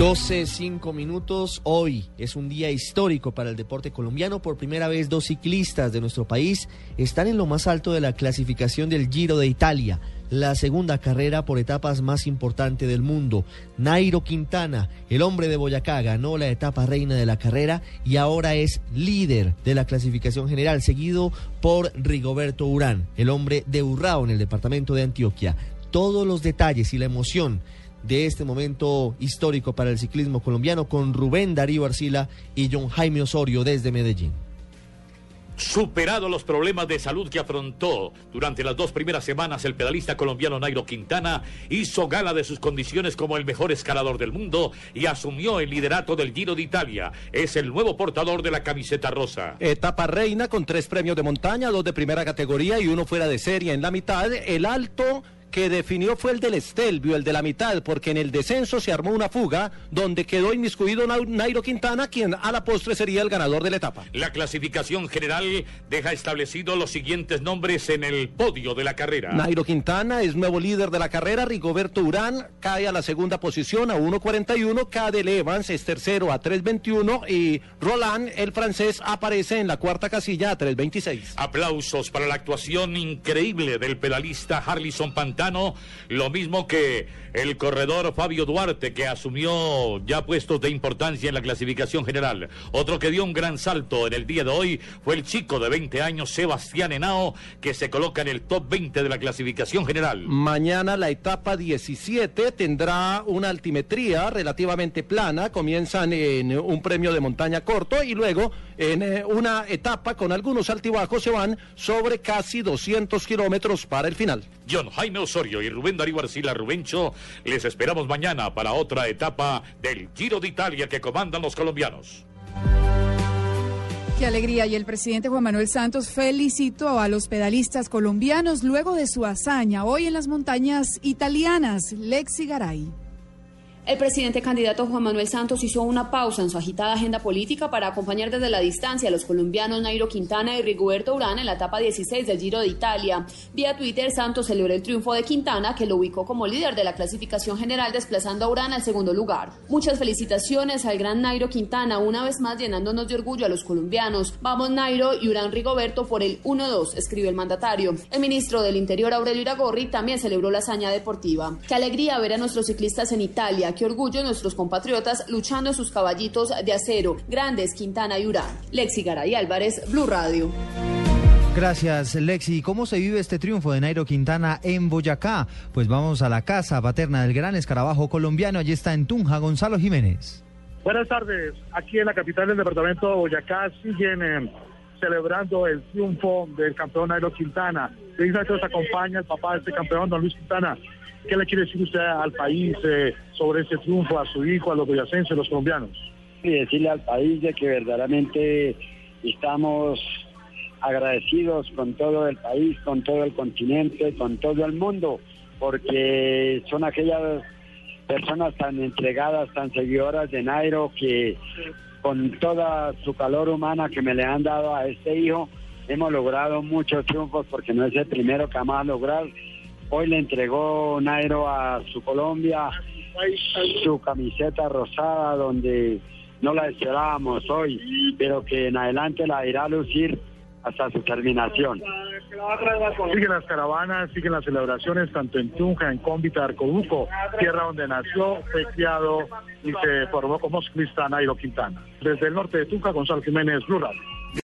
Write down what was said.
12, 5 minutos. Hoy es un día histórico para el deporte colombiano. Por primera vez, dos ciclistas de nuestro país están en lo más alto de la clasificación del Giro de Italia, la segunda carrera por etapas más importante del mundo. Nairo Quintana, el hombre de Boyacá, ganó la etapa reina de la carrera y ahora es líder de la clasificación general, seguido por Rigoberto Urán, el hombre de Urrao en el departamento de Antioquia. Todos los detalles y la emoción de este momento histórico para el ciclismo colombiano con Rubén Darío Arcila y John Jaime Osorio desde Medellín. Superado los problemas de salud que afrontó durante las dos primeras semanas, el pedalista colombiano Nairo Quintana hizo gala de sus condiciones como el mejor escalador del mundo y asumió el liderato del Giro de Italia. Es el nuevo portador de la camiseta rosa. Etapa reina con tres premios de montaña, dos de primera categoría y uno fuera de serie en la mitad. El alto que definió fue el del Estelvio, el de la mitad, porque en el descenso se armó una fuga donde quedó inmiscuido Nairo Quintana, quien a la postre sería el ganador de la etapa. La clasificación general deja establecidos los siguientes nombres en el podio de la carrera. Nairo Quintana es nuevo líder de la carrera, Rigoberto Urán cae a la segunda posición a 1.41, Cadel Evans es tercero a 3.21 y Roland, el francés, aparece en la cuarta casilla a 3.26. Aplausos para la actuación increíble del pedalista Harlison Lo mismo que el corredor Fabio Duarte, que asumió ya puestos de importancia en la clasificación general. Otro que dio un gran salto en el día de hoy fue el chico de 20 años, Sebastián Henao, que se coloca en el top 20 de la clasificación general. Mañana la etapa 17 tendrá una altimetría relativamente plana, comienzan en un premio de montaña corto y luego en una etapa con algunos altibajos se van sobre casi 200 kilómetros para el final. John Jaime Y Rubén Darío Arcila Rubencho, les esperamos mañana para otra etapa del Giro de Italia que comandan los colombianos. Qué alegría. Y el presidente Juan Manuel Santos felicitó a los pedalistas colombianos luego de su hazaña hoy en las montañas italianas. Lexi Garay. El presidente candidato Juan Manuel Santos hizo una pausa en su agitada agenda política para acompañar desde la distancia a los colombianos Nairo Quintana y Rigoberto Urán en la etapa 16 del Giro de Italia. Vía Twitter, Santos celebró el triunfo de Quintana, que lo ubicó como líder de la clasificación general, desplazando a Urán al segundo lugar. Muchas felicitaciones al gran Nairo Quintana, una vez más llenándonos de orgullo a los colombianos. Vamos Nairo y Urán Rigoberto por el 1-2, escribió el mandatario. El ministro del Interior, Aurelio Iragorri, también celebró la hazaña deportiva. Qué alegría ver a nuestros ciclistas en Italia qué orgullo nuestros compatriotas luchando en sus caballitos de acero, grandes Quintana y Urán. Lexi Garay Álvarez, Blue Radio. Gracias, Lexi. ¿Cómo se vive este triunfo de Nairo Quintana en Boyacá? Pues vamos a la casa paterna del gran escarabajo colombiano. Allí está en Tunja, Gonzalo Jiménez. Buenas tardes. Aquí en la capital del departamento de Boyacá siguen eh, celebrando el triunfo del campeón Nairo Quintana. Precisamente nos acompaña el papá de este campeón, don Luis Quintana. ¿Qué le quiere decir usted al país eh, sobre ese triunfo, a su hijo, a los boyacenses, los colombianos? Y decirle al país de que verdaderamente estamos agradecidos con todo el país, con todo el continente, con todo el mundo, porque son aquellas personas tan entregadas, tan seguidoras de Nairo, que con toda su calor humana que me le han dado a este hijo, hemos logrado muchos triunfos, porque no es el primero que vamos a lograr. Hoy le entregó Nairo a su Colombia su camiseta rosada donde no la esperábamos hoy, pero que en adelante la irá a lucir hasta su terminación. Siguen las caravanas, siguen las celebraciones, tanto en Tunja, en Cómbita, Arcobuco, tierra donde nació, fue criado y se formó como ciclista Nairo Quintana. Desde el norte de Tunja, Gonzalo Jiménez, Radio.